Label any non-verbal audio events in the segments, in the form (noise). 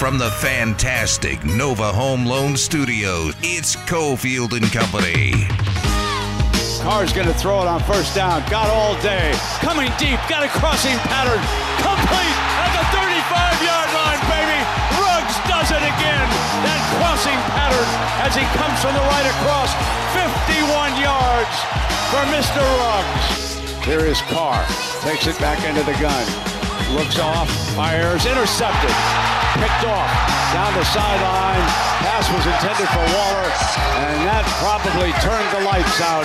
from the fantastic Nova Home Loan Studios, it's Cofield and Company. Carr's going to throw it on first down. Got all day. Coming deep. Got a crossing pattern. Complete at the 35 yard line, baby. Ruggs does it again. That crossing pattern as he comes from the right across. 51 yards for Mr. Ruggs. Here is Carr. Takes it back into the gun. Looks off. Fires. Intercepted. Picked off. Down the sideline. Pass was intended for Waller. And that probably turned the lights out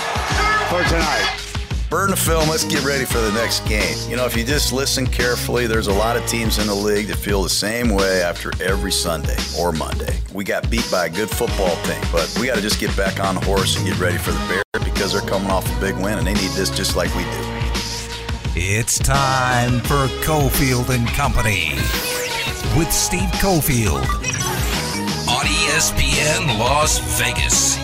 for tonight. Burn the film. Let's get ready for the next game. You know, if you just listen carefully, there's a lot of teams in the league that feel the same way after every Sunday or Monday. We got beat by a good football team, but we got to just get back on the horse and get ready for the Bears because they're coming off a big win and they need this just like we do. It's time for Cofield and Company with Steve Cofield on ESPN Las Vegas.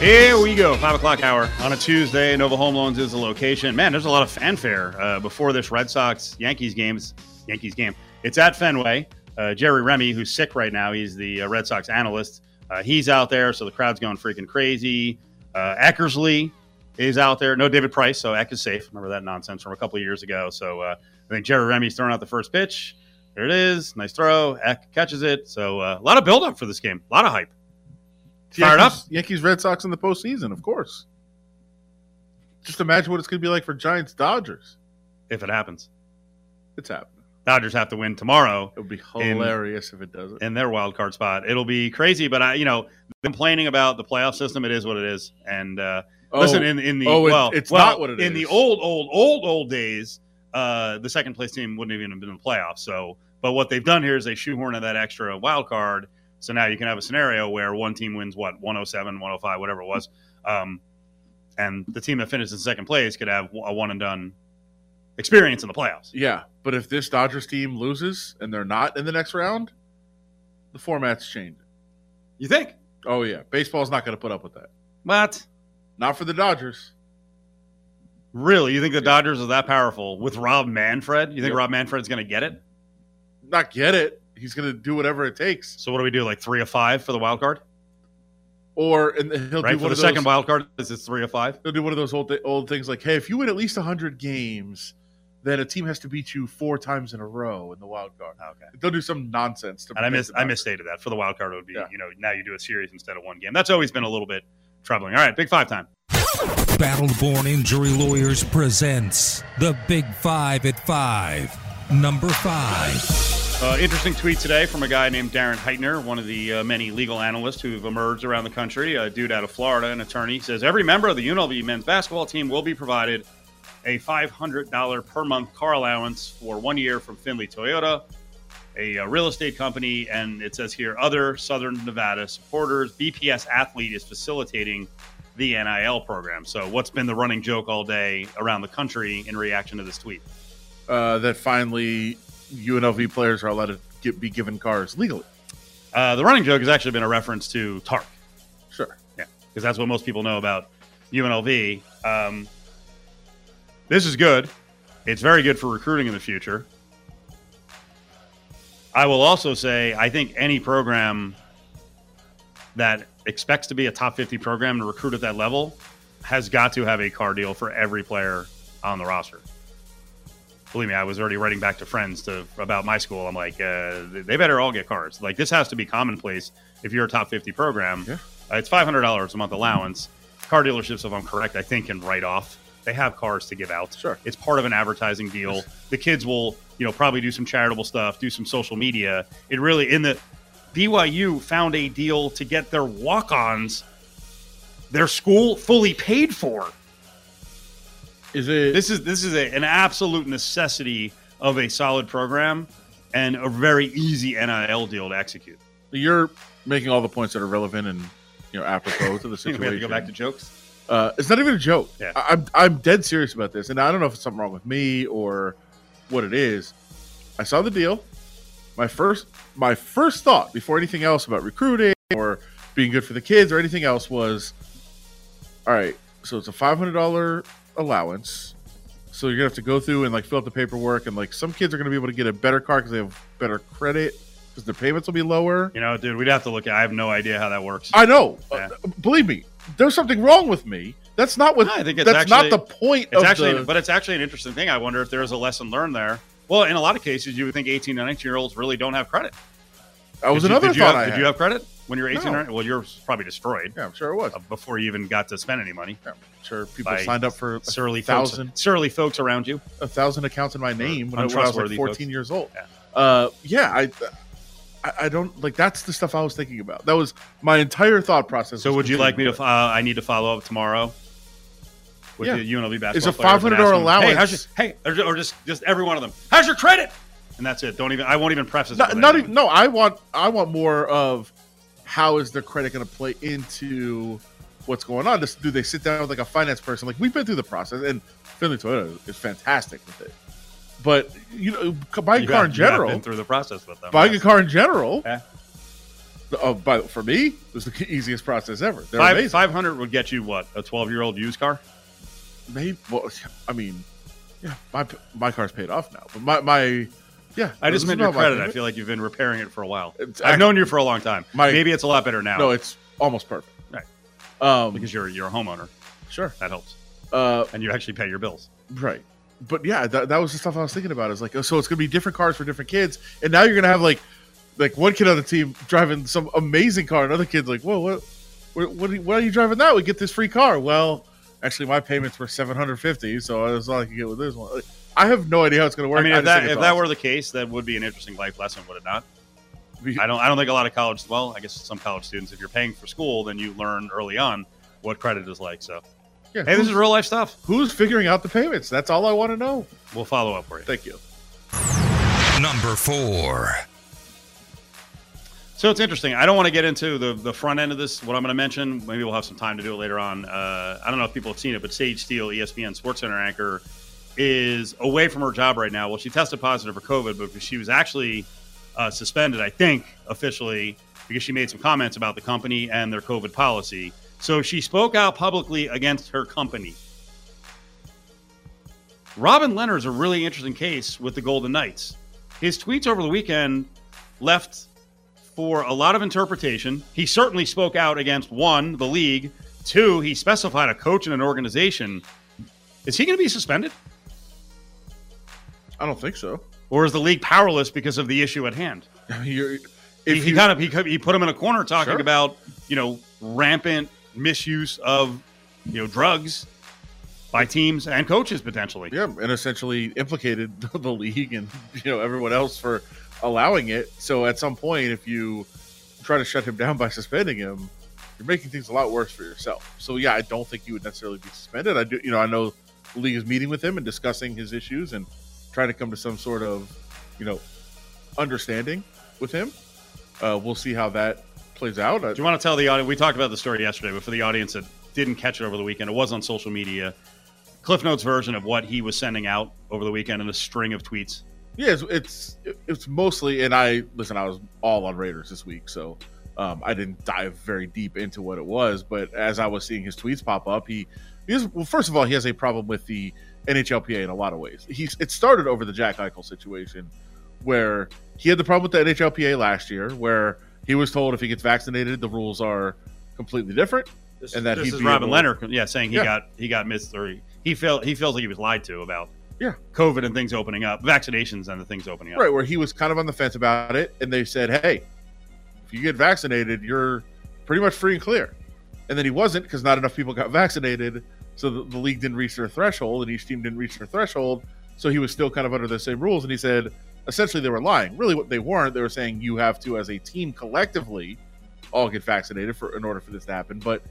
Here we go, five o'clock hour on a Tuesday. Nova Home Loans is the location. Man, there's a lot of fanfare uh, before this Red Sox Yankees games. Yankees game. It's at Fenway. Uh, Jerry Remy, who's sick right now, he's the uh, Red Sox analyst. Uh, he's out there, so the crowd's going freaking crazy. Uh, Eckersley is out there. No David Price, so Eck is safe. Remember that nonsense from a couple of years ago. So uh, I think Jerry Remy's throwing out the first pitch. There it is. Nice throw. Eck catches it. So uh, a lot of buildup for this game. A lot of hype. Fired up. Yankees, Yankees, Red Sox in the postseason, of course. Just imagine what it's going to be like for Giants Dodgers. If it happens. It's happening. Dodgers have to win tomorrow It would be hilarious if it doesn't. in their wild card spot. It'll be crazy, but I, you know, complaining about the playoff system, it is what it is. And uh, Oh, listen, in in the oh, it- well, it's well, not what it in the old, old, old, old days, uh, the second place team wouldn't even have been in the playoffs. So, but what they've done here is they shoehorn in that extra wild card. So now you can have a scenario where one team wins what 107, 105, whatever it was, um, and the team that finishes in second place could have a one and done experience in the playoffs. yeah, but if this Dodgers team loses and they're not in the next round, the format's changing. You think? Oh yeah, baseball's not going to put up with that. What? Not for the Dodgers. Really? You think the Dodgers are that powerful with Rob Manfred? You think Yep. Rob Manfred's going to get it? Not get it. He's going to do whatever it takes. So what do we do? Like three of five for the wild card, Or and he'll right? do For the of second wild card, is it three of five? He'll do one of those old old things like, hey, if you win at least hundred games, then a team has to beat you four times in a row in the wild card. Oh, okay. They'll do some nonsense to. And I miss I misstated that. For the wild card, it would be Yeah. you know now you do a series instead of one game. That's always been a little bit troubling. All right, big five time. Battleborn Injury Lawyers presents the Big Five at Five. Number five. Uh, interesting tweet today from a guy named Darren Heitner, one of the uh, many legal analysts who've emerged around the country. A dude out of Florida, an attorney, says every member of the UNLV men's basketball team will be provided a $500 per month car allowance for one year from Findlay Toyota, a, uh real estate company. And it says here other Southern Nevada supporters. BPS Athlete is facilitating the NIL program. So, what's been the running joke all day around the country in reaction to this tweet? uh, that finally UNLV players are allowed to get, be given cars legally. Uh, the running joke has actually been a reference to Tark. Sure. Yeah, because that's what most people know about UNLV. Um, this is good. It's very good for recruiting in the future. I will also say, I think any program that expects to be a top 50 program to recruit at that level has got to have a car deal for every player on the roster. Believe me, I was already writing back to friends to about my school. I'm like, uh, they better all get cars. Like this has to be commonplace if you're a top 50 program. Yeah. Uh, it's $500 a month allowance. Car dealerships, if I'm correct, I think can write off. They have cars to give out. Sure. It's part of an advertising deal. The kids will, you know, probably do some charitable stuff, do some social media. It really in the BYU found a deal to get their walk-ons their school fully paid for. Is it? This is this is a, an absolute necessity of a solid program and a very easy NIL deal to execute. you're making all the points that are relevant and you know apropos to the (laughs) we situation. have to go back to jokes. Uh, it's not even a joke. Yeah. I, I'm I'm dead serious about this, and I don't know if it's something wrong with me or what it is. I saw the deal. My first my first thought before anything else about recruiting or being good for the kids or anything else was, all right. So it's a five hundred dollar allowance. So you're gonna have to go through and like fill out the paperwork, and like some kids are gonna be able to get a better car because they have better credit because their payments will be lower. You know, dude, we'd have to look at. I have no idea how that works. I know. Yeah. Uh, believe me, there's something wrong with me. That's not what. No, I think it's that's actually- not the point It's of actually, the. but it's actually an interesting thing. I wonder if there is a lesson learned there. Well, in a lot of cases, you would think 18 and 19 year olds really don't have credit. that was did you, another you thought have, I Did you have credit when you were 18 No. or Well, you're probably destroyed yeah, I'm sure it was. uh, before you even got to spend any money. Yeah, I'm sure people signed up for Surly folks, thousand, surly folks around you. a thousand accounts in my name when I, when I was like 14 folks. years old. Yeah. Uh, yeah, I, I, I don't like. That's the stuff I was thinking about. That was my entire thought process. So, would you like me to? Uh, I need to follow up tomorrow with Yeah. the UNLV basketball. Is a players and $500 allowance- Hey, how's your, hey, or, just just every one of them. How's your credit? And that's it. Don't even. I won't even preface. it not, not even, no i want i want more of how is their credit going to play into what's going on do they sit down with like a finance person like we've been through the process and findlay toyota is fantastic with it but you know buying a car in general been through the process with them. buying yes. a car in general Yeah. uh, by, for me was the (laughs) easiest process ever they're Five five hundred would get you what a twelve year old used car. maybe well i mean yeah my my car's paid off now but my my yeah I just meant your credit. I feel like you've been repairing it for a while. It's I've known you for a long time. My- Maybe it's a lot better now. no it's almost perfect Right. um because you're you're a homeowner. sure That helps, uh and you actually pay your bills. Right. But yeah, that, that was the stuff I was thinking about. Is like, oh, so it's gonna be different cars for different kids, and now you're gonna have like, like one kid on the team driving some amazing car, another kid's like, whoa, what, what, what, are you, why are you driving that? We get this free car. Well, actually, my payments were seven hundred fifty, so that's all I can get with this one. Like, I have no idea how it's gonna work. I mean, if that if it's that were the case, that would be an interesting life lesson, would it not? I don't I don't think a lot of college. Well, I guess some college students, if you're paying for school, then you learn early on what credit is like. So, yeah, hey, this is real life stuff. who's figuring out the payments? That's all I want to know. We'll follow up for you. Thank you. Number four. So it's interesting. I don't want to get into the the front end of this. What I'm going to mention, maybe we'll have some time to do it later on. Uh, I don't know if people have seen it, but Sage Steele, ESPN Sports Center anchor, is away from her job right now. Well, she tested positive for COVID, but she was actually uh, suspended, I think, officially because she made some comments about the company and their COVID policy. So she spoke out publicly against her company. Robin Lehner is a really interesting case with the Golden Knights. His tweets over the weekend left for a lot of interpretation. He certainly spoke out against one, the league. Two, he specified a coach and an organization. Is he going to be suspended? I don't think so. Or is the league powerless because of the issue at hand? (laughs) You're, He, if he you, kind of he, he put him in a corner talking Sure. about you know rampant misuse of you know drugs by teams and coaches potentially. Yeah, and essentially implicated (laughs) the league and you know everyone else for allowing it. So at some point, if you try to shut him down (laughs) by suspending him, you're making things a lot worse for yourself. So yeah, I don't think he would necessarily be suspended. I do, you know, I know the league is meeting with him and discussing his issues and trying to come to some sort of you know understanding with him. Uh, we'll see how that plays out. Do you want to tell the audience? We talked about the story yesterday, but for the audience that didn't catch it over the weekend, it was on social media. Cliff Notes version of what he was sending out over the weekend in a string of tweets. Yeah, it's, it's it's mostly, and I listen. I was all on Raiders this week, so um, I didn't dive very deep into what it was. But as I was seeing his tweets pop up, he, he is, well. First of all, he has a problem with the NHLPA in a lot of ways. He's it started over the Jack Eichel situation, where he had the problem with the NHLPA last year, where he was told if he gets vaccinated, the rules are completely different. This, And that this is Robin able- Lehner, yeah, saying he Yeah. got he got missed or he, he felt he feels like he was lied to about Yeah. COVID and things opening up, vaccinations and the things opening up. Right, where he was kind of on the fence about it, and they said, "Hey, if you get vaccinated, you're pretty much free and clear." And then he wasn't because not enough people got vaccinated, so the, the league didn't reach their threshold, and each team didn't reach their threshold, so he was still kind of under the same rules. And he said, essentially, they were lying. Really, what they weren't, they were saying you have to, as a team, collectively, all get vaccinated for in order for this to happen. But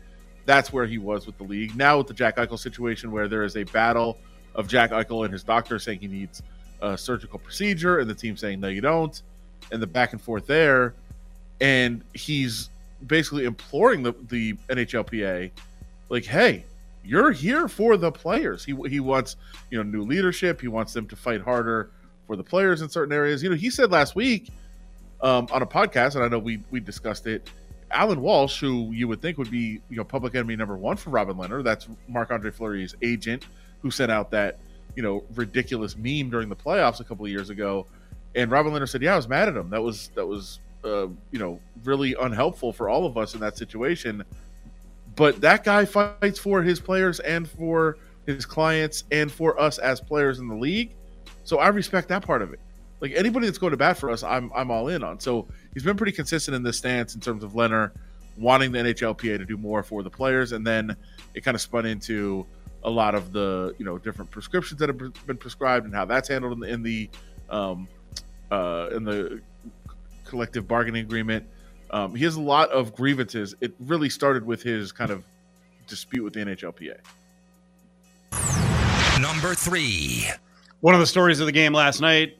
that's where he was with the league. Now with the Jack Eichel situation, where there is a battle of Jack Eichel and his doctor saying he needs a surgical procedure, and the team saying no, you don't, and the back and forth there, and he's basically imploring the the NHLPA, like, hey, you're here for the players. He he wants you know new leadership. He wants them to fight harder for the players in certain areas. You know, he said last week um, on a podcast, and I know we we discussed it. Alan Walsh, who you would think would be you know public enemy number one for Robin Lehner, that's Marc Andre Fleury's agent, who sent out that you know, ridiculous meme during the playoffs a couple of years ago. And Robin Lehner said, "Yeah, I was mad at him. That was that was uh, you know really unhelpful for all of us in that situation." But that guy fights for his players and for his clients and for us as players in the league. So I respect that part of it. Like anybody that's going to bat for us, I'm I'm all in on. So he's been pretty consistent in this stance in terms of Lehner wanting the NHLPA to do more for the players, and then it kind of spun into a lot of the you know different prescriptions that have been prescribed and how that's handled in the in the um, uh, in the collective bargaining agreement. Um, he has a lot of grievances. It really started with his kind of dispute with the NHLPA. Number three. One of the stories of the game last night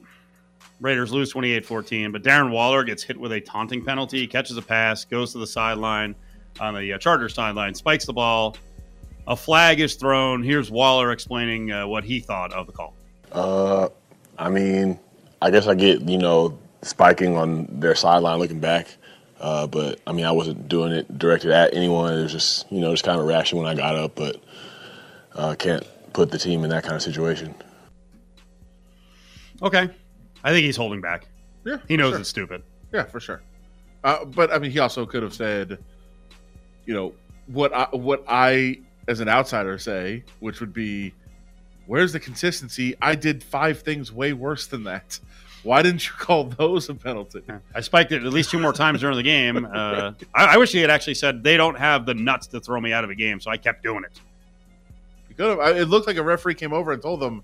Raiders lose 28 14, but Darren Waller gets hit with a taunting penalty, catches a pass, goes to the sideline on the uh, Chargers sideline, spikes the ball. A flag is thrown. Here's Waller explaining uh, what he thought of the call. Uh, I mean, I guess I get, you know, spiking on their sideline looking back. Uh, but I mean, I wasn't doing it directed at anyone. It was just, you know, just kind of a reaction when I got up, but uh, can't put the team in that kind of situation. Okay. I think he's holding back. Yeah, He knows sure. it's stupid. Yeah, for sure. Uh, but I mean, he also could have said, you know, what I, what I as an outsider say, which would be, "Where's the consistency? I did five things way worse than that. Why didn't you call those a penalty?" I spiked it at least two more (laughs) times during the game. Uh, I, I wish he had actually said they don't have the nuts to throw me out of a game, so I kept doing it. You could have. It looked like a referee came over and told them,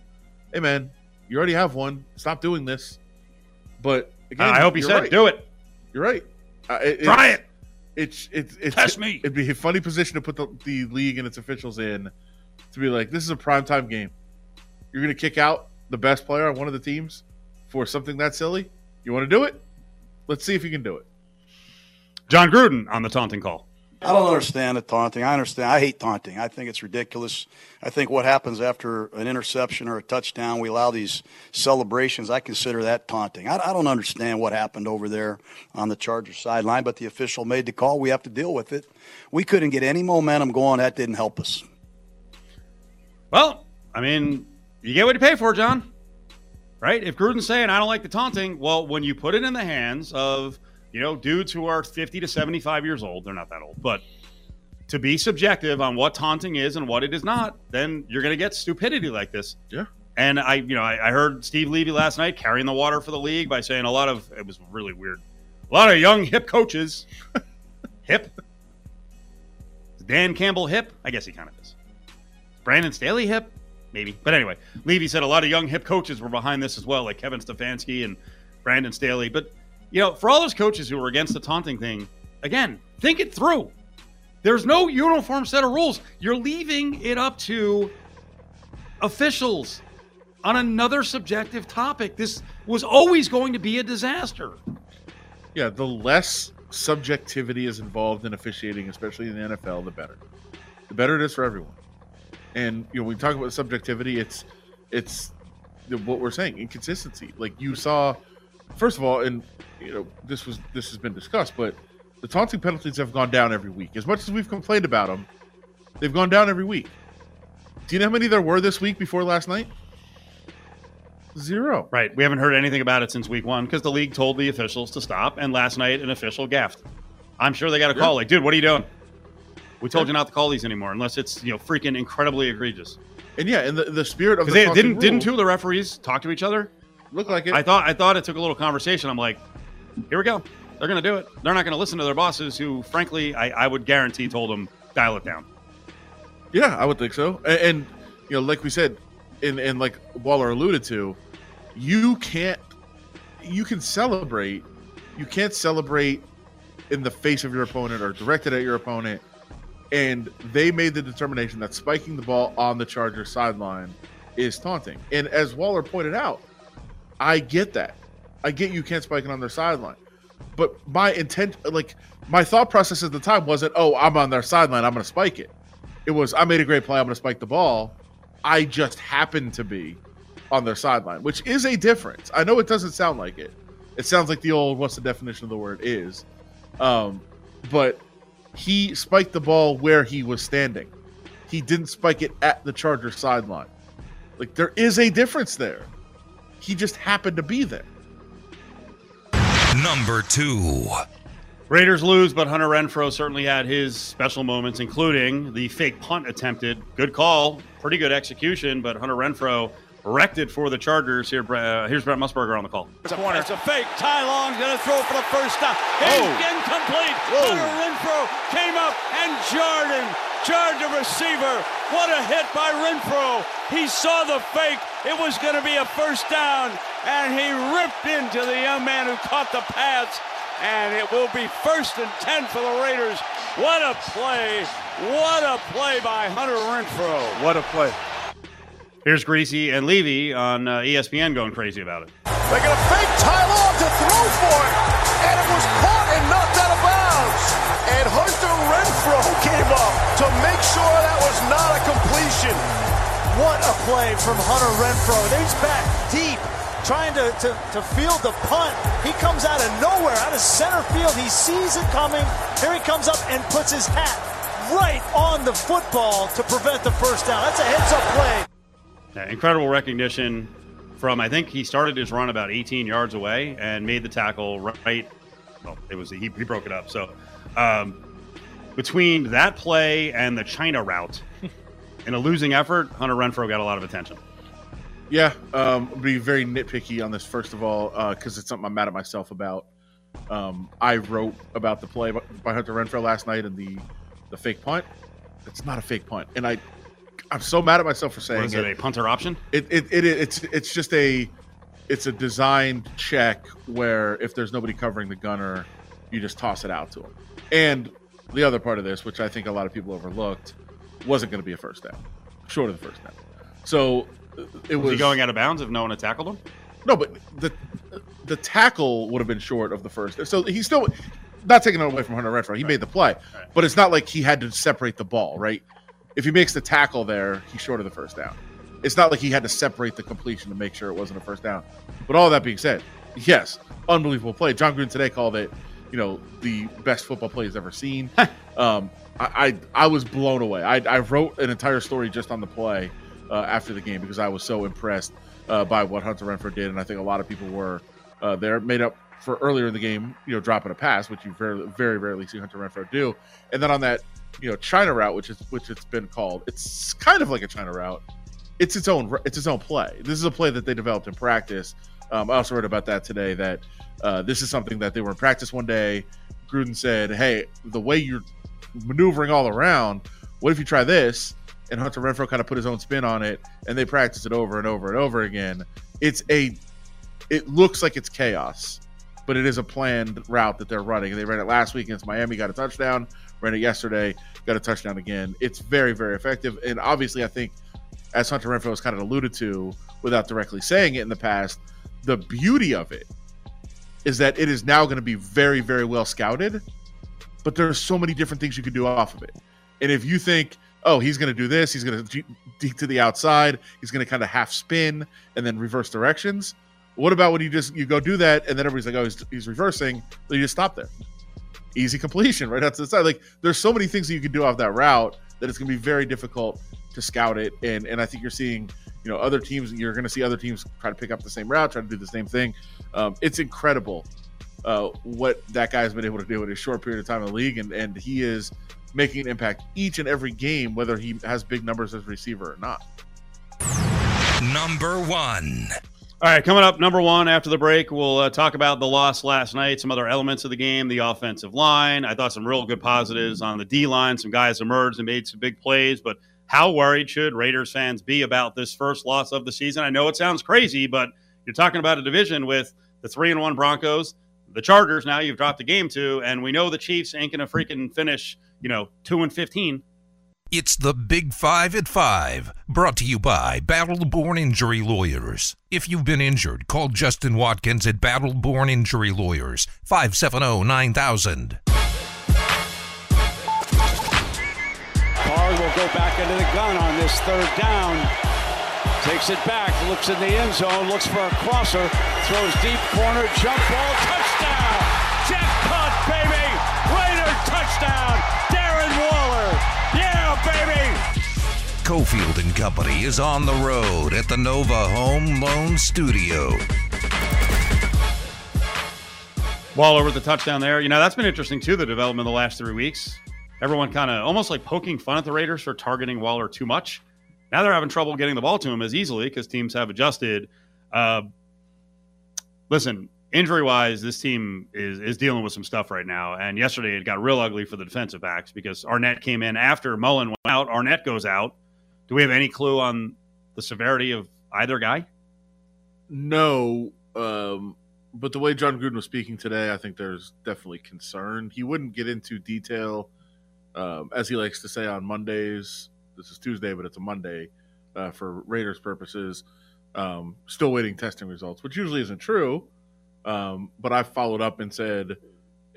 "Hey, man, you already have one. Stop doing this." But again, I hope he you're said, right. "Do it, You're right. Uh, it, try it's- it." It's it's it's Test me. It'd be a funny position to put the, the league and its officials in to be like, this is a primetime game. You're going to kick out the best player on one of the teams for something that silly. You want to do it? Let's see if you can do it. Jon Gruden on the taunting call. I don't understand the taunting. I understand. I hate taunting. I think it's ridiculous. I think what happens after an interception or a touchdown, we allow these celebrations. I consider that taunting. I, I don't understand what happened over there on the Chargers sideline, but the official made the call. We have to deal with it. We couldn't get any momentum going. That didn't help us. Well, I mean, you get what you pay for, Jon. Right? If Gruden's saying I don't like the taunting, well, when you put it in the hands of you know dudes who are 50 to 75 years old, they're not that old, but to be subjective on what taunting is and what it is not, then you're going to get stupidity like this. Yeah. And I, you know, I, I heard Steve Levy last night carrying the water for the league by saying a lot of it was really weird. A lot of young hip coaches, (laughs) hip. Is Dan Campbell hip? I guess he kind of is. Brandon Staley hip, maybe. But anyway, Levy said a lot of young hip coaches were behind this as well, like Kevin Stefanski and Brandon Staley. But you know, for all those coaches who were against the taunting thing, again, think it through. There's no uniform set of rules. You're leaving it up to officials on another subjective topic. This was always going to be a disaster. Yeah, the less subjectivity is involved in officiating, especially in the NFL, the better. The better it is for everyone. And you know, we talk about subjectivity, it's it's what we're saying inconsistency. Like you saw, first of all, and you know this was this has been discussed, but the taunting penalties have gone down every week. As much as we've complained about them, they've gone down every week. Do you know how many there were this week before last night? Zero. Right. We haven't heard anything about it since week one because the league told the officials to stop, and last night an official gaffed. I'm sure they got a call like, dude, what are you doing? We told you not to call these anymore unless it's you know freaking incredibly egregious. And yeah, and the, the spirit of the they didn't didn't two of the referees talk to each other? Look like it. I thought I thought it took a little conversation. I'm like, here we go. They're gonna do it. They're not gonna listen to their bosses, who frankly I, I would guarantee told them dial it down. Yeah, I would think so. And, and you know, like we said, and and like Waller alluded to, you can't you can celebrate. You can't celebrate in the face of your opponent or directed at your opponent. And they made the determination that spiking the ball on the Chargers sideline is taunting. And as Waller pointed out, I get that. I get you can't spike it on their sideline. But my intent, like my thought process at the time wasn't, oh, I'm on their sideline, I'm going to spike it. It was, I made a great play, I'm going to spike the ball. I just happened to be on their sideline, which is a difference. I know it doesn't sound like it. It sounds like the old, what's the definition of the word is. Um, but he spiked the ball where he was standing. He didn't spike it at the Chargers sideline. Like there is a difference there. He just happened to be there. Number two. Raiders lose, but Hunter Renfrow certainly had his special moments, including the fake punt attempted. Good call, pretty good execution, but Hunter Renfrow wrecked it for the Chargers. Here, uh, here's Brent Musburger on the call. It's a, it's a fake. Ty Long's going to throw for the first down. He's incomplete. Hunter Renfrow came up and Jordan jarred the receiver. What a hit by Renfrow. He saw the fake. It was going to be a first down, and he ripped into the young man who caught the pass. And it will be first and 10 for the Raiders. What a play. What a play by Hunter Renfrow. What a play. Here's Griese and Levy on uh, ESPN going crazy about it. They're going to fake Ty Long to throw for it, and it was caught sure that was not a completion. What a play from Hunter Renfrow. He's back deep, trying to, to, to field the punt. He comes out of nowhere, out of center field. He sees it coming. Here he comes up and puts his hat right on the football to prevent the first down. That's a heads up play. Yeah, incredible recognition from I think he started his run about 18 yards away and made the tackle right. Well, it was he, he broke it up. So um, between that play and the China route in a losing effort, Hunter Renfrow got a lot of attention. Yeah, um, be very nitpicky on this. First of all, because uh, it's something I'm mad at myself about. Um, I wrote about the play by Hunter Renfrow last night and the the fake punt. It's not a fake punt, and I I'm so mad at myself for saying Was it, it, a punter option? It, it, it it's it's just a it's a designed check where if there's nobody covering the gunner, you just toss it out to him. And the other part of this, which I think a lot of people overlooked, wasn't going to be a first down, short of the first down. So it was, was he going out of bounds if no one had tackled him. No, but the the tackle would have been short of the first. So he's still not taking it away from Hunter Renfrow. He right. made the play, right. but it's not like he had to separate the ball, right? if he makes the tackle there, he's short of the first down. It's not like he had to separate the completion to make sure it wasn't a first down. But all that being said, yes, unbelievable play. John Gruden today called it, you know, the best football play he's ever seen. um, I, I, I was blown away. I, I wrote an entire story just on the play uh, after the game because I was so impressed uh, by what Hunter Renfrow did, and I think a lot of people were uh, there. Made up for earlier in the game, you know, dropping a pass, which you very very rarely see Hunter Renfrow do, and then on that you know China route, which is which it's been called. It's kind of like a China route. It's its own it's its own play. This is a play that they developed in practice. Um, I also read about that today. That uh, this is something that they were in practice one day. Gruden said, "Hey, the way you're maneuvering all around, what if you try this?" And Hunter Renfrow kind of put his own spin on it, and they practice it over and over and over again. It's a, it looks like it's chaos, but it is a planned route that they're running. They ran it last week against Miami, got a touchdown ran it yesterday, got a touchdown again. It's very, very effective. And obviously, I think, as Hunter Renfrow has kind of alluded to without directly saying it in the past, the beauty of it is that it is now going to be very, very well scouted. But there are so many different things you can do off of it. And if you think, oh, he's going to do this, he's going to deep to the outside, he's going to kind of half spin and then reverse directions. What about when you just you go do that and then everybody's like, oh, he's, he's reversing, then you just stop there easy completion (laughs) right out to the side. Like there's so many things that you can do off that route that it's going to be very difficult to scout it. And and I think you're seeing you know other teams. You're going to see other teams try to pick up the same route, try to do the same thing. Um, it's incredible uh, what that guy's been able to do in a short period of time in the league, and and he is making an impact each and every game, whether he has big numbers as receiver or not. Number one. All right, coming up, number one after the break, we'll uh, talk about the loss last night, some other elements of the game, the offensive line. I thought some real good positives on the D line. Some guys emerged and made some big plays, but how worried should Raiders fans be about this first loss of the season? I know it sounds crazy, but you're talking about a division with the three and one Broncos, the Chargers. Now you've dropped a game to, and we know the Chiefs ain't to freaking finish, you know, two and fifteen. It's the Big Five at Five, brought to you by Battle Born Injury Lawyers. If you've been injured, call Justin Watkins at Battle Born Injury Lawyers, 570 9000. Go back into the gun on this third down. Takes it back, looks in the end zone, looks for a crosser, throws deep corner, jump ball, touchdown! Jackpot, baby! Raider touchdown! Darren Waller! Yeah, baby! Cofield and Company is on the road at the Nova Home Loan Studio. Ball over the touchdown there. You know, that's been interesting too, the development of the last three weeks. Everyone kind of almost like poking fun at the Raiders for targeting Waller too much. Now they're having trouble getting the ball to him as easily because teams have adjusted. Uh, listen, injury wise, this team is is dealing with some stuff right now. And yesterday it got real ugly for the defensive backs because Arnette came in after Mullen went out. Arnette goes out. Do we have any clue on the severity of either guy? No, um, but the way Jon Gruden was speaking today, I think there's definitely concern. He wouldn't get into detail, um, as he likes to say on Mondays. This is Tuesday, but it's a Monday uh, for Raiders purposes. Um, still waiting testing results, which usually isn't true. Um, but I followed up and said,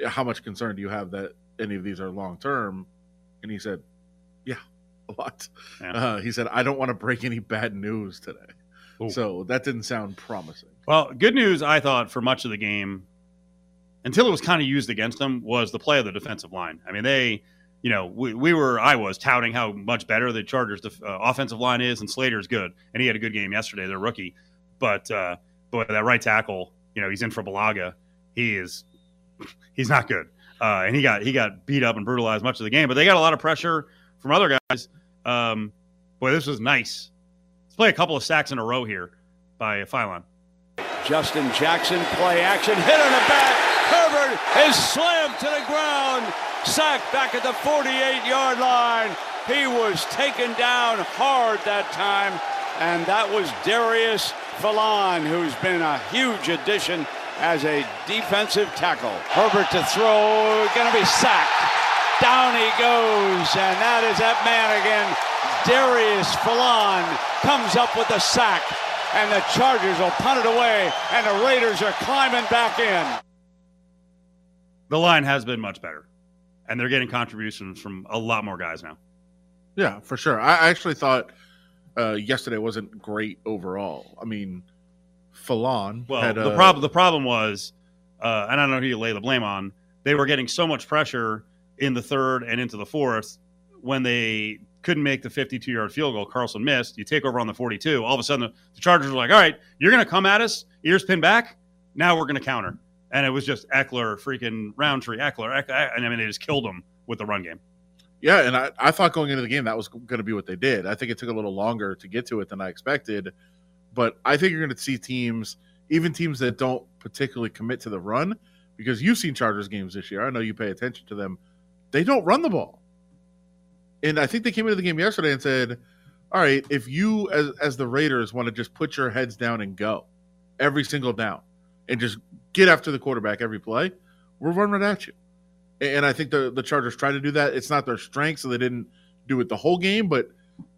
"How much concern do you have that any of these are long term?" And he said, "Yeah, a lot." Yeah. Uh, he said, "I don't want to break any bad news today." Ooh. So that didn't sound promising. Well, good news, I thought, for much of the game, until it was kind of used against them, was the play of the defensive line. I mean, they, you know, we, we were, I was touting how much better the Chargers' def- uh, offensive line is, and Slater's good, and he had a good game yesterday, their rookie. But, uh, but that right tackle, you know, he's in for Bulaga. He is, (laughs) he's not good, uh, and he got he got beat up and brutalized much of the game. But they got a lot of pressure from other guys. Um, boy, this was nice. Let's play a couple of sacks in a row here by Philon. Justin Jackson, play action, hit on the back. Herbert is slammed to the ground. Sacked back at the 48 yard line. He was taken down hard that time, and that was Darius Philon, who's been a huge addition as a defensive tackle. Herbert to throw, gonna be sacked. Down he goes, and that is that man again. Darius Philon comes up with the sack and the Chargers will punt it away, and the Raiders are climbing back in. The line has been much better, and they're getting contributions from a lot more guys now. Yeah, for sure. I actually thought uh, yesterday wasn't great overall. I mean, Philon. Well, had, the uh, problem the problem was, uh, and I don't know who you lay the blame on. They were getting so much pressure in the third and into the fourth when they couldn't make the 52 yard field goal. Carlson missed. You take over on the 42. All of a sudden, the, the Chargers were like, all right, you're going to come at us, ears pinned back. Now we're going to counter. And it was just Ekeler, freaking Rountree, Ekeler, Ekeler. And I mean, they just killed him with the run game. Yeah, and I, I thought going into the game that was going to be what they did. I think it took a little longer to get to it than I expected. But I think you're going to see teams, even teams that don't particularly commit to the run, because you've seen Chargers games this year. I know you pay attention to them. They don't run the ball. And I think they came into the game yesterday and said, all right, if you as as the Raiders want to just put your heads down and go every single down and just get after the quarterback every play, we're running right at you. And I think the the Chargers tried to do that. It's not their strength, so they didn't do it the whole game, but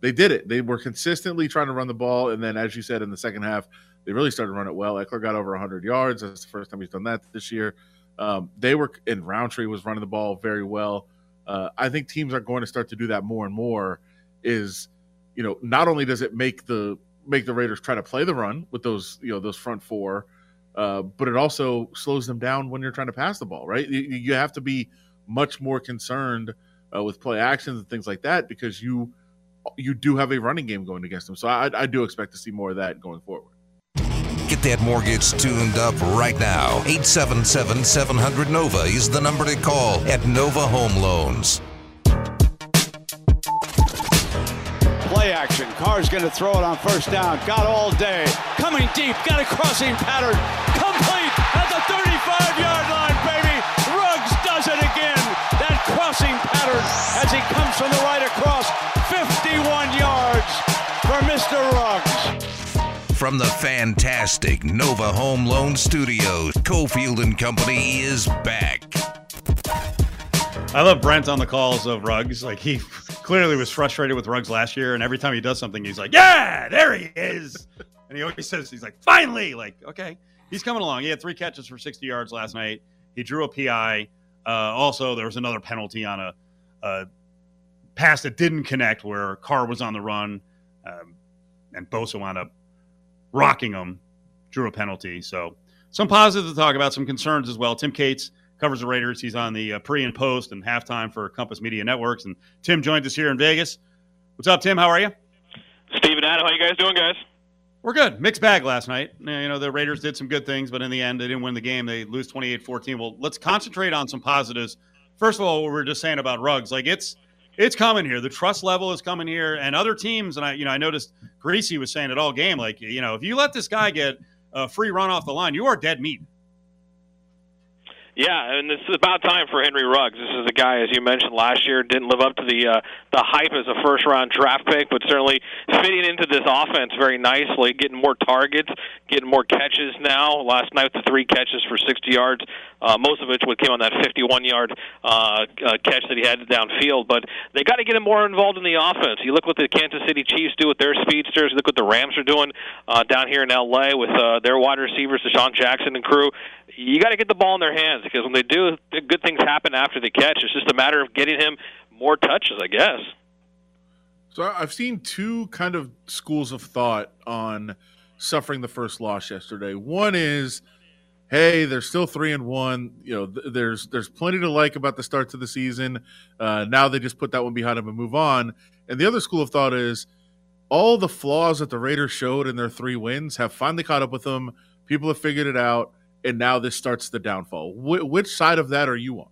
they did it. They were consistently trying to run the ball, and then as you said in the second half, they really started to run it well. Ekeler got over 100 yards. That's the first time he's done that this year. Um, they were and Rountree was running the ball very well. Uh, I think teams are going to start to do that more and more. Is you know not only does it make the make the Raiders try to play the run with those you know those front four, uh, but it also slows them down when you're trying to pass the ball. Right, you, you have to be much more concerned uh, with play actions and things like that because you you do have a running game going against them. So I, I do expect to see more of that going forward. Get that mortgage tuned up right now. 877 700 Nova is the number to call at Nova Home Loans. Play action. Carr's going to throw it on first down. Got all day. Coming deep. Got a crossing pattern. Complete at the 35 yard line, baby. Ruggs does it again. That crossing pattern as he comes from the right across. 51 yards for Mr. Ruggs. From the fantastic Nova Home Loan Studios, Cofield and Company is back. I love Brent on the calls of Ruggs. Like he clearly was frustrated with Ruggs last year, and every time he does something, he's like, "Yeah, there he is," and he always says, "He's like, finally!" Like, okay, he's coming along. He had three catches for 60 yards last night. He drew a PI. Uh, also, there was another penalty on a, a pass that didn't connect, where Carr was on the run, um, and Bosa wound up rocking him. Drew a penalty. So some positives to talk about, some concerns as well. Tim Cates covers the Raiders. He's on the uh, pre and post and halftime for Compass Media Networks. And Tim joins us here in Vegas. What's up, Tim? How are you? Steve and Adam, how you guys doing, guys? We're good. Mixed bag last night. You know, the Raiders did some good things, but in the end, they didn't win the game. They lose 28 14. Well, let's concentrate on some positives. First of all, what we were just saying about Ruggs, like it's it's coming here. The trust level is coming here, and other teams. And I, you know, I noticed Griese was saying it all game. Like, you know, if you let this guy get a free run off the line, you are dead meat. Yeah, and this is about time for Henry Ruggs. This is a guy, as you mentioned last year, didn't live up to the uh, the hype as a first round draft pick, but certainly fitting into this offense very nicely, getting more targets, getting more catches now. Last night, the three catches for 60 yards, uh, most of which came on that 51 yard uh, uh, catch that he had downfield. But they got to get him more involved in the offense. You look what the Kansas City Chiefs do with their speedsters. Look what the Rams are doing uh, down here in LA with uh, their wide receivers, DeSean Jackson and crew you got to get the ball in their hands because when they do, good things happen after the catch. It's just a matter of getting him more touches, I guess. So I've seen two kind of schools of thought on suffering the first loss yesterday. One is, hey, they're still three and one. You know, th- there's there's plenty to like about the starts of the season. Uh, now they just put that one behind them and move on. And the other school of thought is, all the flaws that the Raiders showed in their three wins have finally caught up with them. People have figured it out and now this starts the downfall. Wh- which side of that are you on?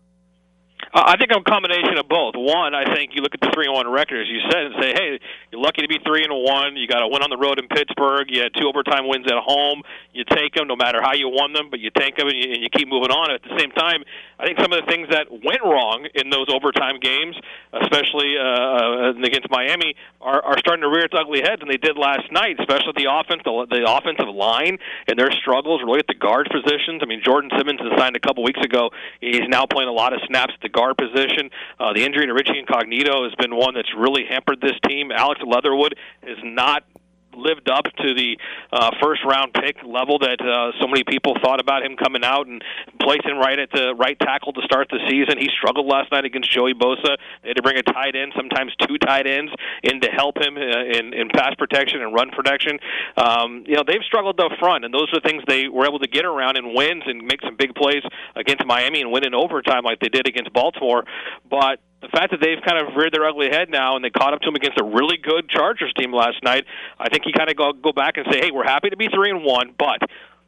I think I'm a combination of both. One, I think you look at the three and one record, as you said, and say, hey, you're lucky to be three and one. You got a win on the road in Pittsburgh. You had two overtime wins at home. You take them, no matter how you won them, but you take them and you, and you keep moving on. At the same time, I think some of the things that went wrong in those overtime games, especially uh, uh against Miami, are, are starting to rear its ugly heads, and they did last night, especially the offense, the, the offensive line, and their struggles really at the guard positions. I mean, Jordan Simmons has signed a couple weeks ago. He's now playing a lot of snaps at the guard position. Uh, the injury to Richie Incognito has been one that's really hampered this team. Alex Leatherwood is not lived up to the uh, first round pick level that uh, so many people thought about him coming out and placing right at the right tackle to start the season. He struggled last night against Joey Bosa. They had to bring a tight end, sometimes two tight ends, in to help him uh, in, in pass protection and run protection. Um, you know, they've struggled up front, and those are the things they were able to get around in wins and make some big plays against Miami and win in overtime like they did against Baltimore. But the fact that they've kind of reared their ugly head now and they caught up to him against a really good Chargers team last night, I think he kind of go go back and say, hey, we're happy to be three and one, but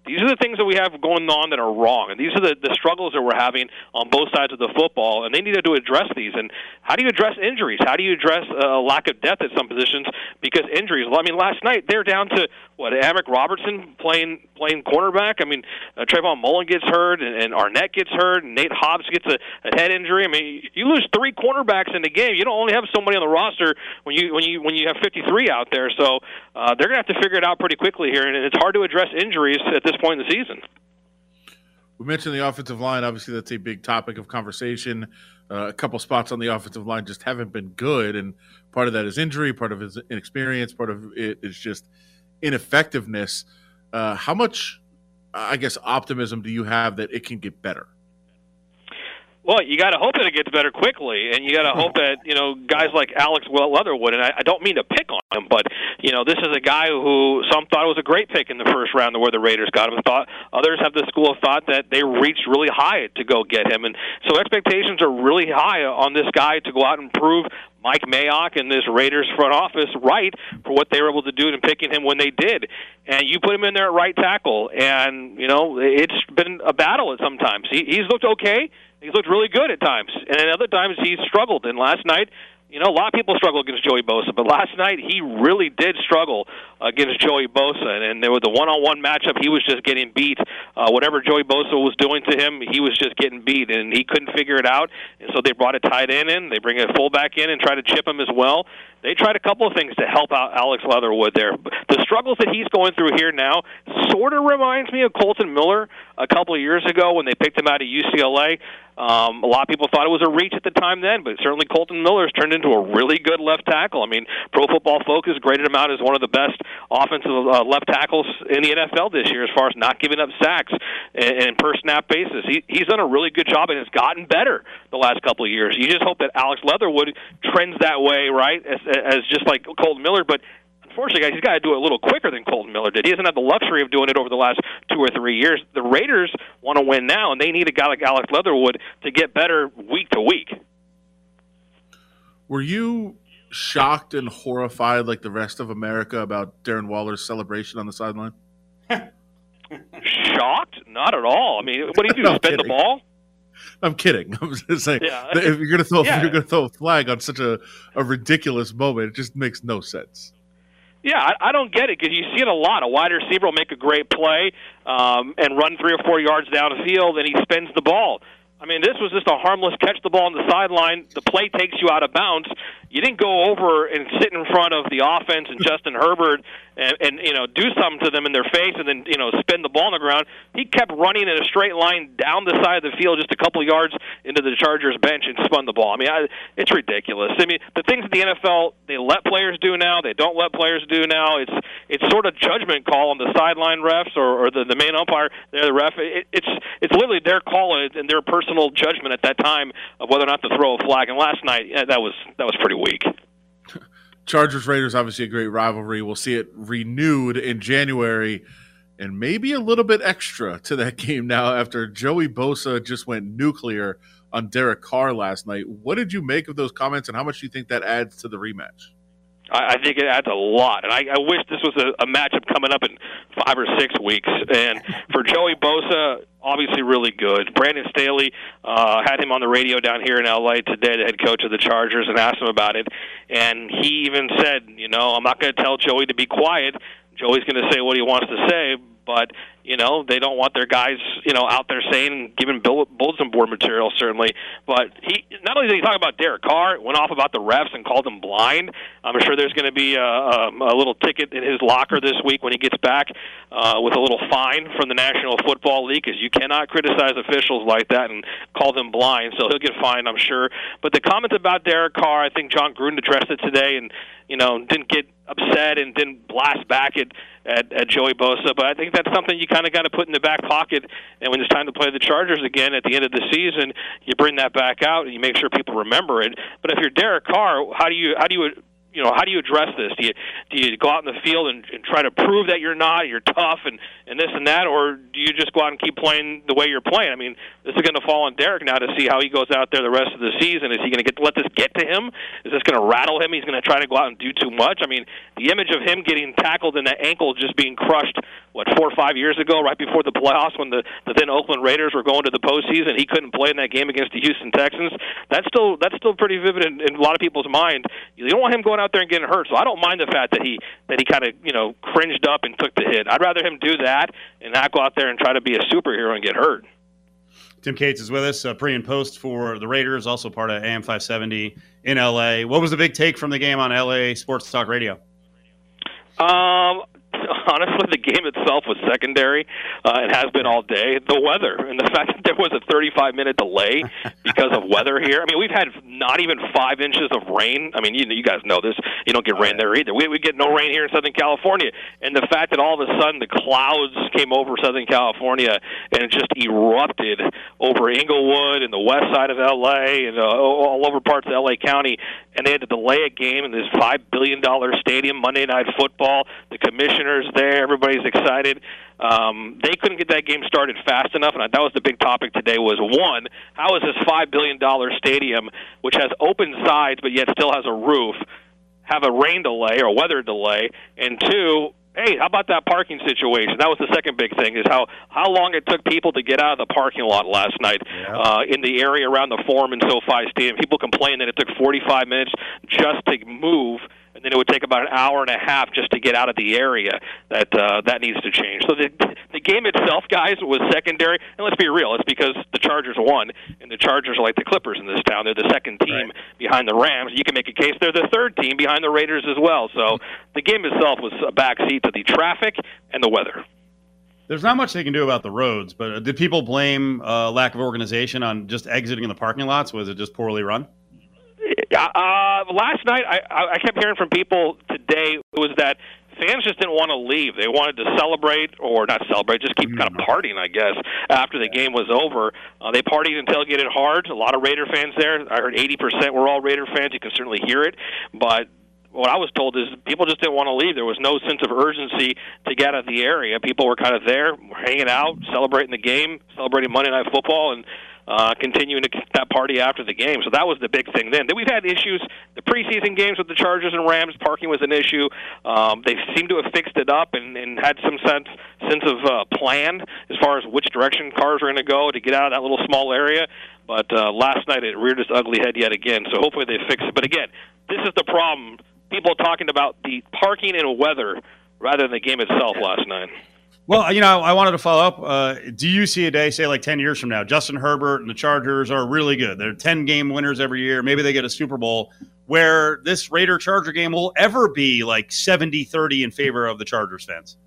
these are the things that we have going on that are wrong, and these are the, the struggles that we're having on both sides of the football, and they needed to address these. And how do you address injuries? How do you address a uh, lack of depth at some positions because injuries? I mean, last night they're down to what Amik Robertson playing playing cornerback. I mean, uh, Trayvon Mullen gets hurt, and, and Arnette gets hurt, and Nate Hobbs gets a, a head injury. I mean, you lose three cornerbacks in the game. You don't only have somebody on the roster when you when you when you have 53 out there. So uh, they're to have to figure it out pretty quickly here, and it's hard to address injuries at this point in the season. We mentioned the offensive line. Obviously, that's a big topic of conversation. Uh, a couple spots on the offensive line just haven't been good, and part of that is injury, part of it is inexperience, part of it is just ineffectiveness. Uh, how much, I guess, optimism do you have that it can get better? Well, you got to hope that it gets better quickly, and you got to hope that you know guys like Alex Leatherwood. And I, I don't mean to pick on him, but you know this is a guy who some thought was a great pick in the first round, where the Raiders got him. Thought others have the school of thought that they reached really high to go get him, and so expectations are really high on this guy to go out and prove Mike Mayock and this Raiders front office right for what they were able to do in picking him when they did. And you put him in there at right tackle, and you know it's been a battle at sometimes. He, he's looked okay. He's looked really good at times, and at other times he's struggled. And last night, you know, a lot of people struggle against Joey Bosa, but last night he really did struggle against Joey Bosa, and there was a one-on-one matchup. He was just getting beat. Uh, whatever Joey Bosa was doing to him, he was just getting beat, and he couldn't figure it out. And so they brought a tight end in. They bring a fullback in and try to chip him as well. They tried a couple of things to help out Alex Leatherwood there. The struggles that he's going through here now sort of reminds me of Kolton Miller a couple of years ago when they picked him out of UCLA. Um, a lot of people thought it was a reach at the time then, but certainly Kolton Miller's turned into a really good left tackle. I mean, Pro Football Focus graded him out as one of the best offensive uh, left tackles in the NFL this year as far as not giving up sacks and, and per snap basis. He, he's done a really good job and has gotten better the last couple of years. You just hope that Alex Leatherwood trends that way, right, as, as just like Kolton Miller, but unfortunately, guys, he's got to do it a little quicker than Kolton Miller did. He hasn't had the luxury of doing it over the last two or three years. The Raiders want to win now, and they need a guy like Alex Leatherwood to get better week to week. Were you shocked and horrified like the rest of America about Darren Waller's celebration on the sideline? Shocked? Not at all. I mean, what do you do? (laughs) No, spin the kidding. ball? I'm kidding. (laughs) I'm just saying Yeah. if you're gonna throw Yeah. if you're gonna throw a flag on such a, a ridiculous moment, it just makes no sense. Yeah, I, I don't get it because you see it a lot. A wide receiver will make a great play um, and run three or four yards down the field, and he spins the ball. I mean, this was just a harmless catch the ball on the sideline. The play takes you out of bounds. You didn't go over and sit in front of the offense and Justin Herbert and, and you know do something to them in their face and then you know spin the ball on the ground. He kept running in a straight line down the side of the field, just a couple yards into the Chargers bench and spun the ball. I mean, I, it's ridiculous. I mean, the things that the NFL they let players do now, they don't let players do now. It's it's sort of judgment call on the sideline refs or, or the the main umpire. They're the ref. It, it's it's literally their call and their personal judgment at that time of whether or not to throw a flag. And last night, that was that was pretty weak. (laughs) Chargers Raiders obviously a great rivalry. We'll see it renewed in January and maybe a little bit extra to that (laughs) game now after Joey Bosa just went nuclear on Derek Carr last night. What did you make of those comments and how much do you think that adds to the rematch? I, I think it adds a lot, and I, I wish this was a, a matchup coming up in five or six weeks. And for Joey Bosa, obviously really good. Brandon Staley uh, had him on the radio down here in LA today, the head coach of the Chargers, and asked him about it. And he even said, you know, I'm not going to tell Joey to be quiet. Joey's going to say what he wants to say, but you know they don't want their guys you know out there saying giving bulletin board material certainly. But he not only did he talk about Derek Carr went off about the refs and called them blind. I'm sure there's going to be a, a, a little ticket in his locker this week when he gets back uh, with a little fine from the National Football League because you cannot criticize officials like that and call them blind so he'll get fined I'm sure. But the comments about Derek Carr I think Jon Gruden addressed it today and you know didn't get upset and didn't blast back at at, at Joey Bosa. But I think that's something you kind of got to put in the back pocket. And when it's time to play the Chargers again at the end of the season, you bring that back out and you make sure people remember it. But if you're Derek Carr, how do you how do you you know, how do you address this? Do you do you go out in the field and, and try to prove that you're not, you're tough, and and this and that, or do you just go out and keep playing the way you're playing? I mean, this is going to fall on Derek now to see how he goes out there the rest of the season. Is he going to get let this get to him? Is this going to rattle him? He's going to try to go out and do too much. I mean, the image of him getting tackled and the ankle just being crushed, what four or five years ago, right before the playoffs, when the the then Oakland Raiders were going to the postseason, he couldn't play in that game against the Houston Texans. That's still that's still pretty vivid in, in a lot of people's mind. You don't want him going out there and getting hurt. So I don't mind the fact that he that he kind of you know cringed up and took the hit. I'd rather him do that and not go out there and try to be a superhero and get hurt. Tim Cates is with us, uh, pre and post for the Raiders, also part of AM 570 in LA. What was the big take from the game on LA Sports Talk Radio? Um, (laughs) honestly, the game itself was secondary. Uh, it has been all day. The weather and the (laughs) fact that there was a 35 minute delay because of weather here. I mean, we've had not even five inches of rain. I mean, you you guys know this. You don't get rain there either. We we get no rain here in Southern California, and the fact that all of a sudden the clouds came over Southern California and it just erupted over Inglewood and the west side of LA and uh, all over parts of LA County, and they had to delay a game in this five billion dollar stadium Monday Night Football. The commissioners there, everybody's excited. Um, they couldn't get that game started fast enough, and that was the big topic today. Was one, how is this five billion dollar stadium, which has open sides but yet still has a roof, have a rain delay or weather delay? And two, hey, how about that parking situation? That was the second big thing is how how long it took people to get out of the parking lot last night uh, in the area around the Forum and SoFi Stadium. People complained that it took 45 minutes just to move. Take about an hour and a half just to get out of the area. That uh, that needs to change. So the the game itself, guys, was secondary. And let's be real, it's because the Chargers won, and the Chargers are like the Clippers in this town. They're the second team behind the Rams. You can make a case they're the third team behind the Raiders as well. So the game itself was a backseat to the traffic and the weather. There's not much they can do about the roads, but did people blame uh, lack of organization on just exiting in the parking lots? Was it just poorly run? Uh, last night, I, I kept hearing from people today it was that fans just didn't want to leave. They wanted to celebrate, or not celebrate, just keep kind of partying, I guess, after the game was over. Uh, they partied and tailgated hard. A lot of Raider fans there. I heard 80% were all Raider fans. You can certainly hear it. But what I was told is people just didn't want to leave. There was no sense of urgency to get out of the area. People were kind of there, hanging out, celebrating the game, celebrating Monday Night Football, and uh, continuing to, that party after the game. So that was the big thing then. Then we've had issues the preseason games with the Chargers and Rams. Parking was an issue. Um, they seem to have fixed it up and, and had some sense sense of uh, plan as far as which direction cars are going to go to get out of that little small area. But uh, last night it reared its ugly head yet again. So hopefully they fix it. But again, this is the problem. People talking about the parking and weather rather than the game itself last night. Well, you know, I wanted to follow up. Uh, do you see a day, say like 10 years from now, Justin Herbert and the Chargers are really good? They're 10 game winners every year. Maybe they get a Super Bowl where this Raider Charger game will ever be like 70 30 in favor of the Chargers fans.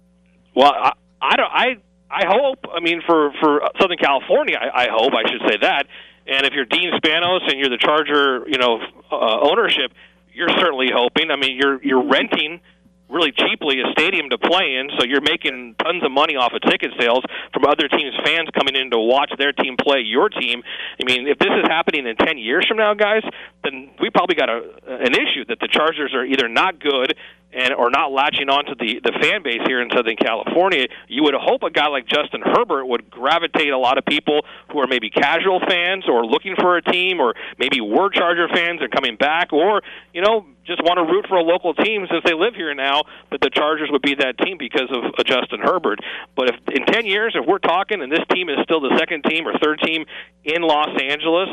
Well, I, I don't, I, I hope, I mean, for, for Southern California, I, I hope, I should say that. And if you're Dean Spanos and you're the Charger, you know, uh, ownership, you're certainly hoping. I mean, you're, you're renting really cheaply a stadium to play in, so you're making tons of money off of ticket sales from other teams' fans coming in to watch their team play your team. I mean, if this is happening in 10 years from now, guys, then we probably got a, an issue that the Chargers are either not good and or not latching on to the the fan base here in Southern California, you would hope a guy like Justin Herbert would gravitate a lot of people who are maybe casual fans or looking for a team or maybe were Charger fans and coming back or you know just want to root for a local team since they live here now that the Chargers would be that team because of uh, Justin Herbert. But if in 10 years if we're talking and this team is still the second team or third team in Los Angeles,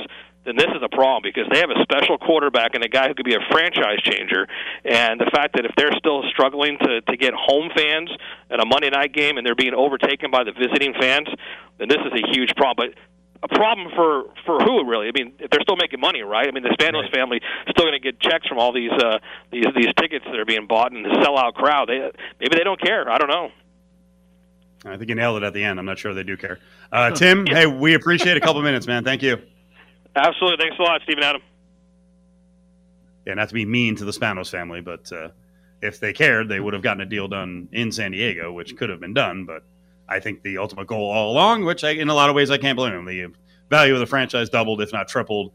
then this is a problem because they have a special quarterback and a guy who could be a franchise changer. And the fact that if they're still struggling to, to get home fans at a Monday night game and they're being overtaken by the visiting fans, then this is a huge problem. But a problem for for who really? I mean, they're still making money, right? I mean, the Spanos right. family still going to get checks from all these uh, these these tickets that are being bought and the sellout crowd. They maybe they don't care. I don't know. I think you nailed it at the end. I'm not sure they do care. Uh, (laughs) Tim, hey, we appreciate a couple minutes, man. Thank you. Absolutely. Thanks a lot, Stephen Adam. Yeah, not to be mean to the Spanos family, but uh, if they cared, they would have gotten a deal done in San Diego, which could have been done. But I think the ultimate goal all along, which I, in a lot of ways I can't blame them, the value of the franchise doubled, if not tripled,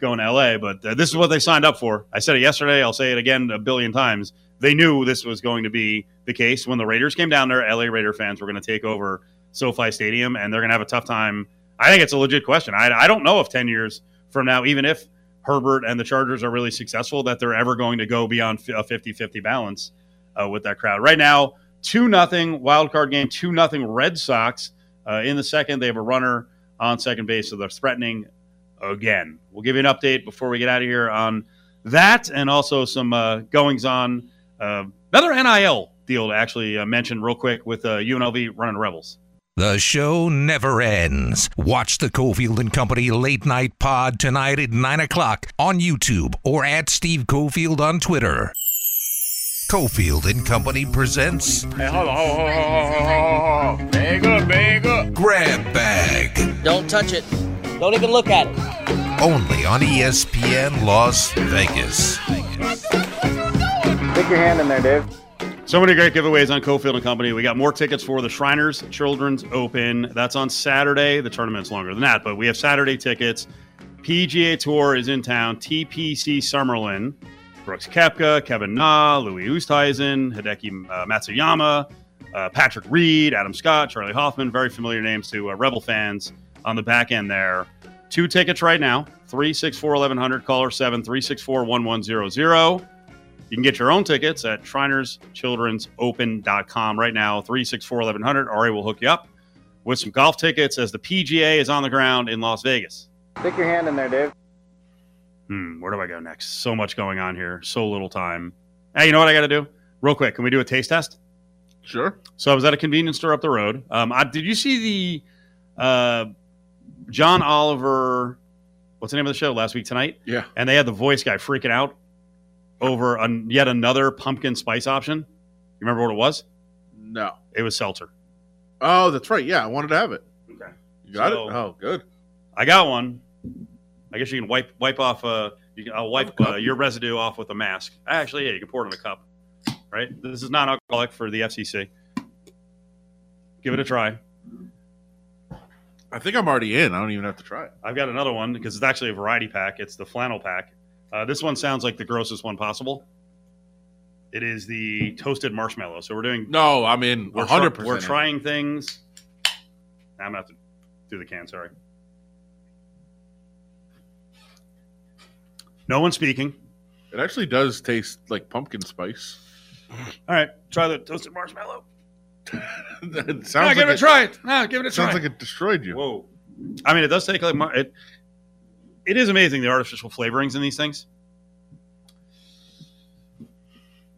going to LA. But uh, this is what they signed up for. I said it yesterday. I'll say it again a billion times. They knew this was going to be the case when the Raiders came down there. LA Raider fans were going to take over SoFi Stadium, and they're going to have a tough time I think it's a legit question. I, I don't know if 10 years from now, even if Herbert and the Chargers are really successful, that they're ever going to go beyond a 50 50 balance uh, with that crowd. Right now, 2 nothing wild card game, 2 nothing Red Sox. Uh, in the second, they have a runner on second base, so they're threatening again. We'll give you an update before we get out of here on that and also some uh, goings on. Uh, another NIL deal to actually uh, mention real quick with UNLV uh, running Rebels. The show never ends. Watch the Cofield and Company late night pod tonight at 9 o'clock on YouTube or at Steve Cofield on Twitter. Cofield and Company presents. Hey, hold on, hold on, hold on, hold on, hold on. Bag up, bag up. Grab Bag. Don't touch it. Don't even look at it. Only on ESPN Las Vegas. Stick your hand in there, Dave. So many great giveaways on Cofield and Company. We got more tickets for the Shriners Children's Open. That's on Saturday. The tournament's longer than that, but we have Saturday tickets. PGA Tour is in town. TPC Summerlin. Brooks Koepka, Kevin Na, Louis Oosthuizen, Hideki uh, Matsuyama, uh, Patrick Reed, Adam Scott, Charley Hoffman. Very familiar names to uh, Rebel fans on the back end there. Two tickets right now 364 1100, caller 7 364 1100. You can get your own tickets at ShrinersChildren'sOpen.com right now, 364 1100. Ari will hook you up with some golf tickets as the PGA is on the ground in Las Vegas. Stick your hand in there, Dave. Hmm, where do I go next? So much going on here, so little time. Hey, you know what I got to do? Real quick, can we do a taste test? Sure. So I was at a convenience store up the road. Um, I, did you see the uh, John Oliver? What's the name of the show last week tonight? Yeah. And they had the voice guy freaking out over an, yet another pumpkin spice option. You remember what it was? No. It was seltzer. Oh, that's right. Yeah, I wanted to have it. Okay. You got So- it? Oh, good. I got one. I guess you can wipe wipe off. Uh, you can, I'll wipe uh, your residue off with a mask. Actually, yeah, you can pour it in a cup. Right. This is non-alcoholic for the FCC. Give it a try. I think I'm already in. I don't even have to try it. I've got another one because it's actually a variety pack. It's the flannel pack. Uh, this one sounds like the grossest one possible. It is the toasted marshmallow. So we're doing. No, I mean, we're, 100%. We're trying things. I'm going to have to do the can, sorry. No one speaking. It actually does taste like pumpkin spice. All right, try the toasted marshmallow. (laughs) it sounds like give it a try. It. Give it a sounds try. Sounds like it destroyed you. Whoa. I mean, it does take like it, it is amazing the artificial flavorings in these things.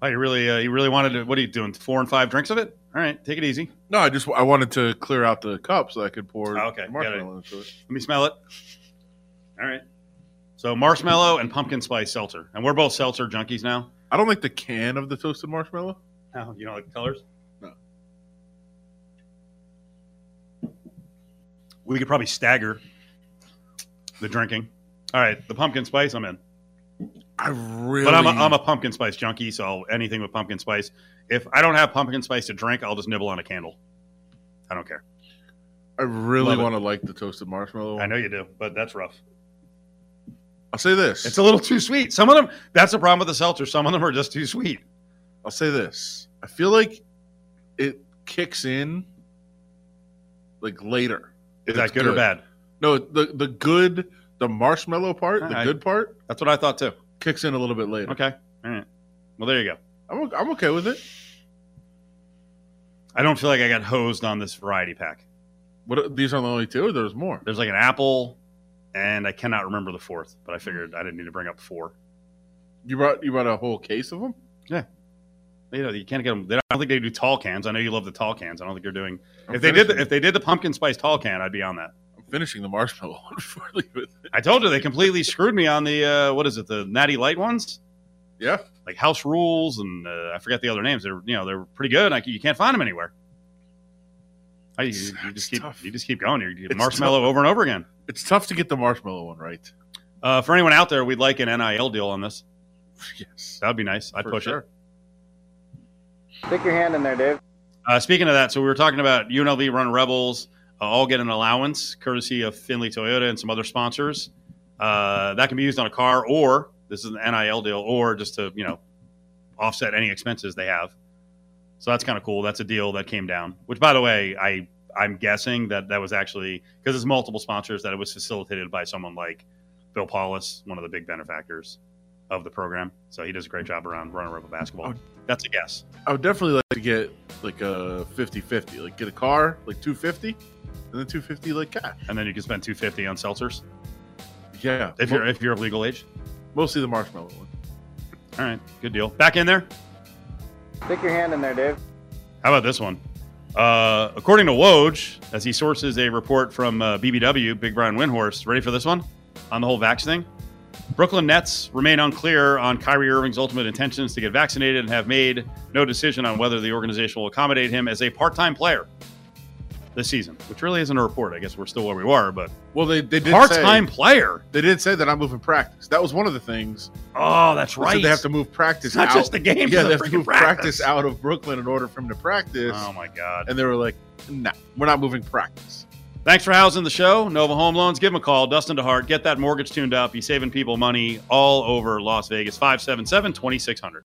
Oh, you really, uh, you really wanted to? What are you doing? Four and five drinks of it? All right, take it easy. No, I just I wanted to clear out the cup so I could pour Oh, okay, marshmallow into it. Let me smell it. All right. So marshmallow and pumpkin spice seltzer, and we're both seltzer junkies now. I don't like the can of the toasted marshmallow. Oh, you don't like the colors? No. We could probably stagger the drinking. All right, the pumpkin spice, I'm in. I really, But I'm a, I'm a pumpkin spice junkie, so anything with pumpkin spice. If I don't have pumpkin spice to drink, I'll just nibble on a candle. I don't care. I really Love it. want to like the toasted marshmallow. I know you do, but that's rough. I'll say this. It's a little too sweet. Some of them, that's the problem with the seltzer. Some of them are just too sweet. I'll say this. I feel like it kicks in like later. Is that good, or bad? No, the the good, the marshmallow part, the good part, That's what I thought too. kicks in a little bit later. Okay. All right. Well, there you go. I'm o- I'm okay with it. I don't feel like I got hosed on this variety pack. What these are the only two? Or there's more. There's like an apple, and I cannot remember the fourth, but I figured I didn't need to bring up four. You brought you brought a whole case of them. Yeah. You know, you can't get them. I don't think they do tall cans. I know you love the tall cans. I don't think they're doing. If they did, the, if they did the pumpkin spice tall can, I'd be on that. I'm finishing the marshmallow one (laughs) before I. I told you they completely screwed me on the uh, what is it, the Natty Light ones, Yeah, like House Rules, and uh, I forget the other names. They're you know they're pretty good. Like you can't find them anywhere. I, you, you just keep tough. you just keep going. You get It's marshmallow tough. over and over again. it's tough to get the marshmallow one right. Uh, for anyone out there, we'd like an NIL deal on this. (laughs) Yes, That would be nice. I'd for push sure. it. Stick your hand in there, Dave. Uh, speaking of that, so we were talking about UNLV Run Rebels uh, all get an allowance courtesy of Findlay Toyota and some other sponsors. Uh, that can be used on a car, or this is an NIL deal, or just to you know offset any expenses they have. So that's kind of cool. That's a deal that came down. Which, by the way, I I'm guessing that that was actually because it's multiple sponsors that it was facilitated by someone like Bill Paulos, one of the big benefactors of the program. So he does a great job around running rebel basketball. Oh. That's a guess. I would definitely like to get like a 50-50. Like get a car, like 250, and then 250 like cash. And then you can spend 250 on seltzers Yeah. if you're if you're of legal age. mostly the marshmallow one. All right, good deal. Back in there. Stick your hand in there, Dave. How about this one? Uh, according to Woj, as he sources a report from uh, BBW, Big Brian Windhorst, ready for this one on the whole vax thing? Brooklyn Nets remain unclear on Kyrie Irving's ultimate intentions to get vaccinated and have made no decision on whether the organization will accommodate him as a part-time player this season, which really isn't a report. I guess we're still where we were, but Well, they they did part-time Say, player. they did say that I'm moving practice. That was one of the things. Oh, that's right. They have to move practice. It's not out. just the games, Yeah, they have to move practice. practice. out of Brooklyn in order for him to practice. Oh my god. And they were like, "No, we're not moving practice." Thanks for housing the show. Nova Home Loans. Give them a call. Dustin DeHart. Get that mortgage tuned up. You're saving people money all over Las Vegas. 577 2600.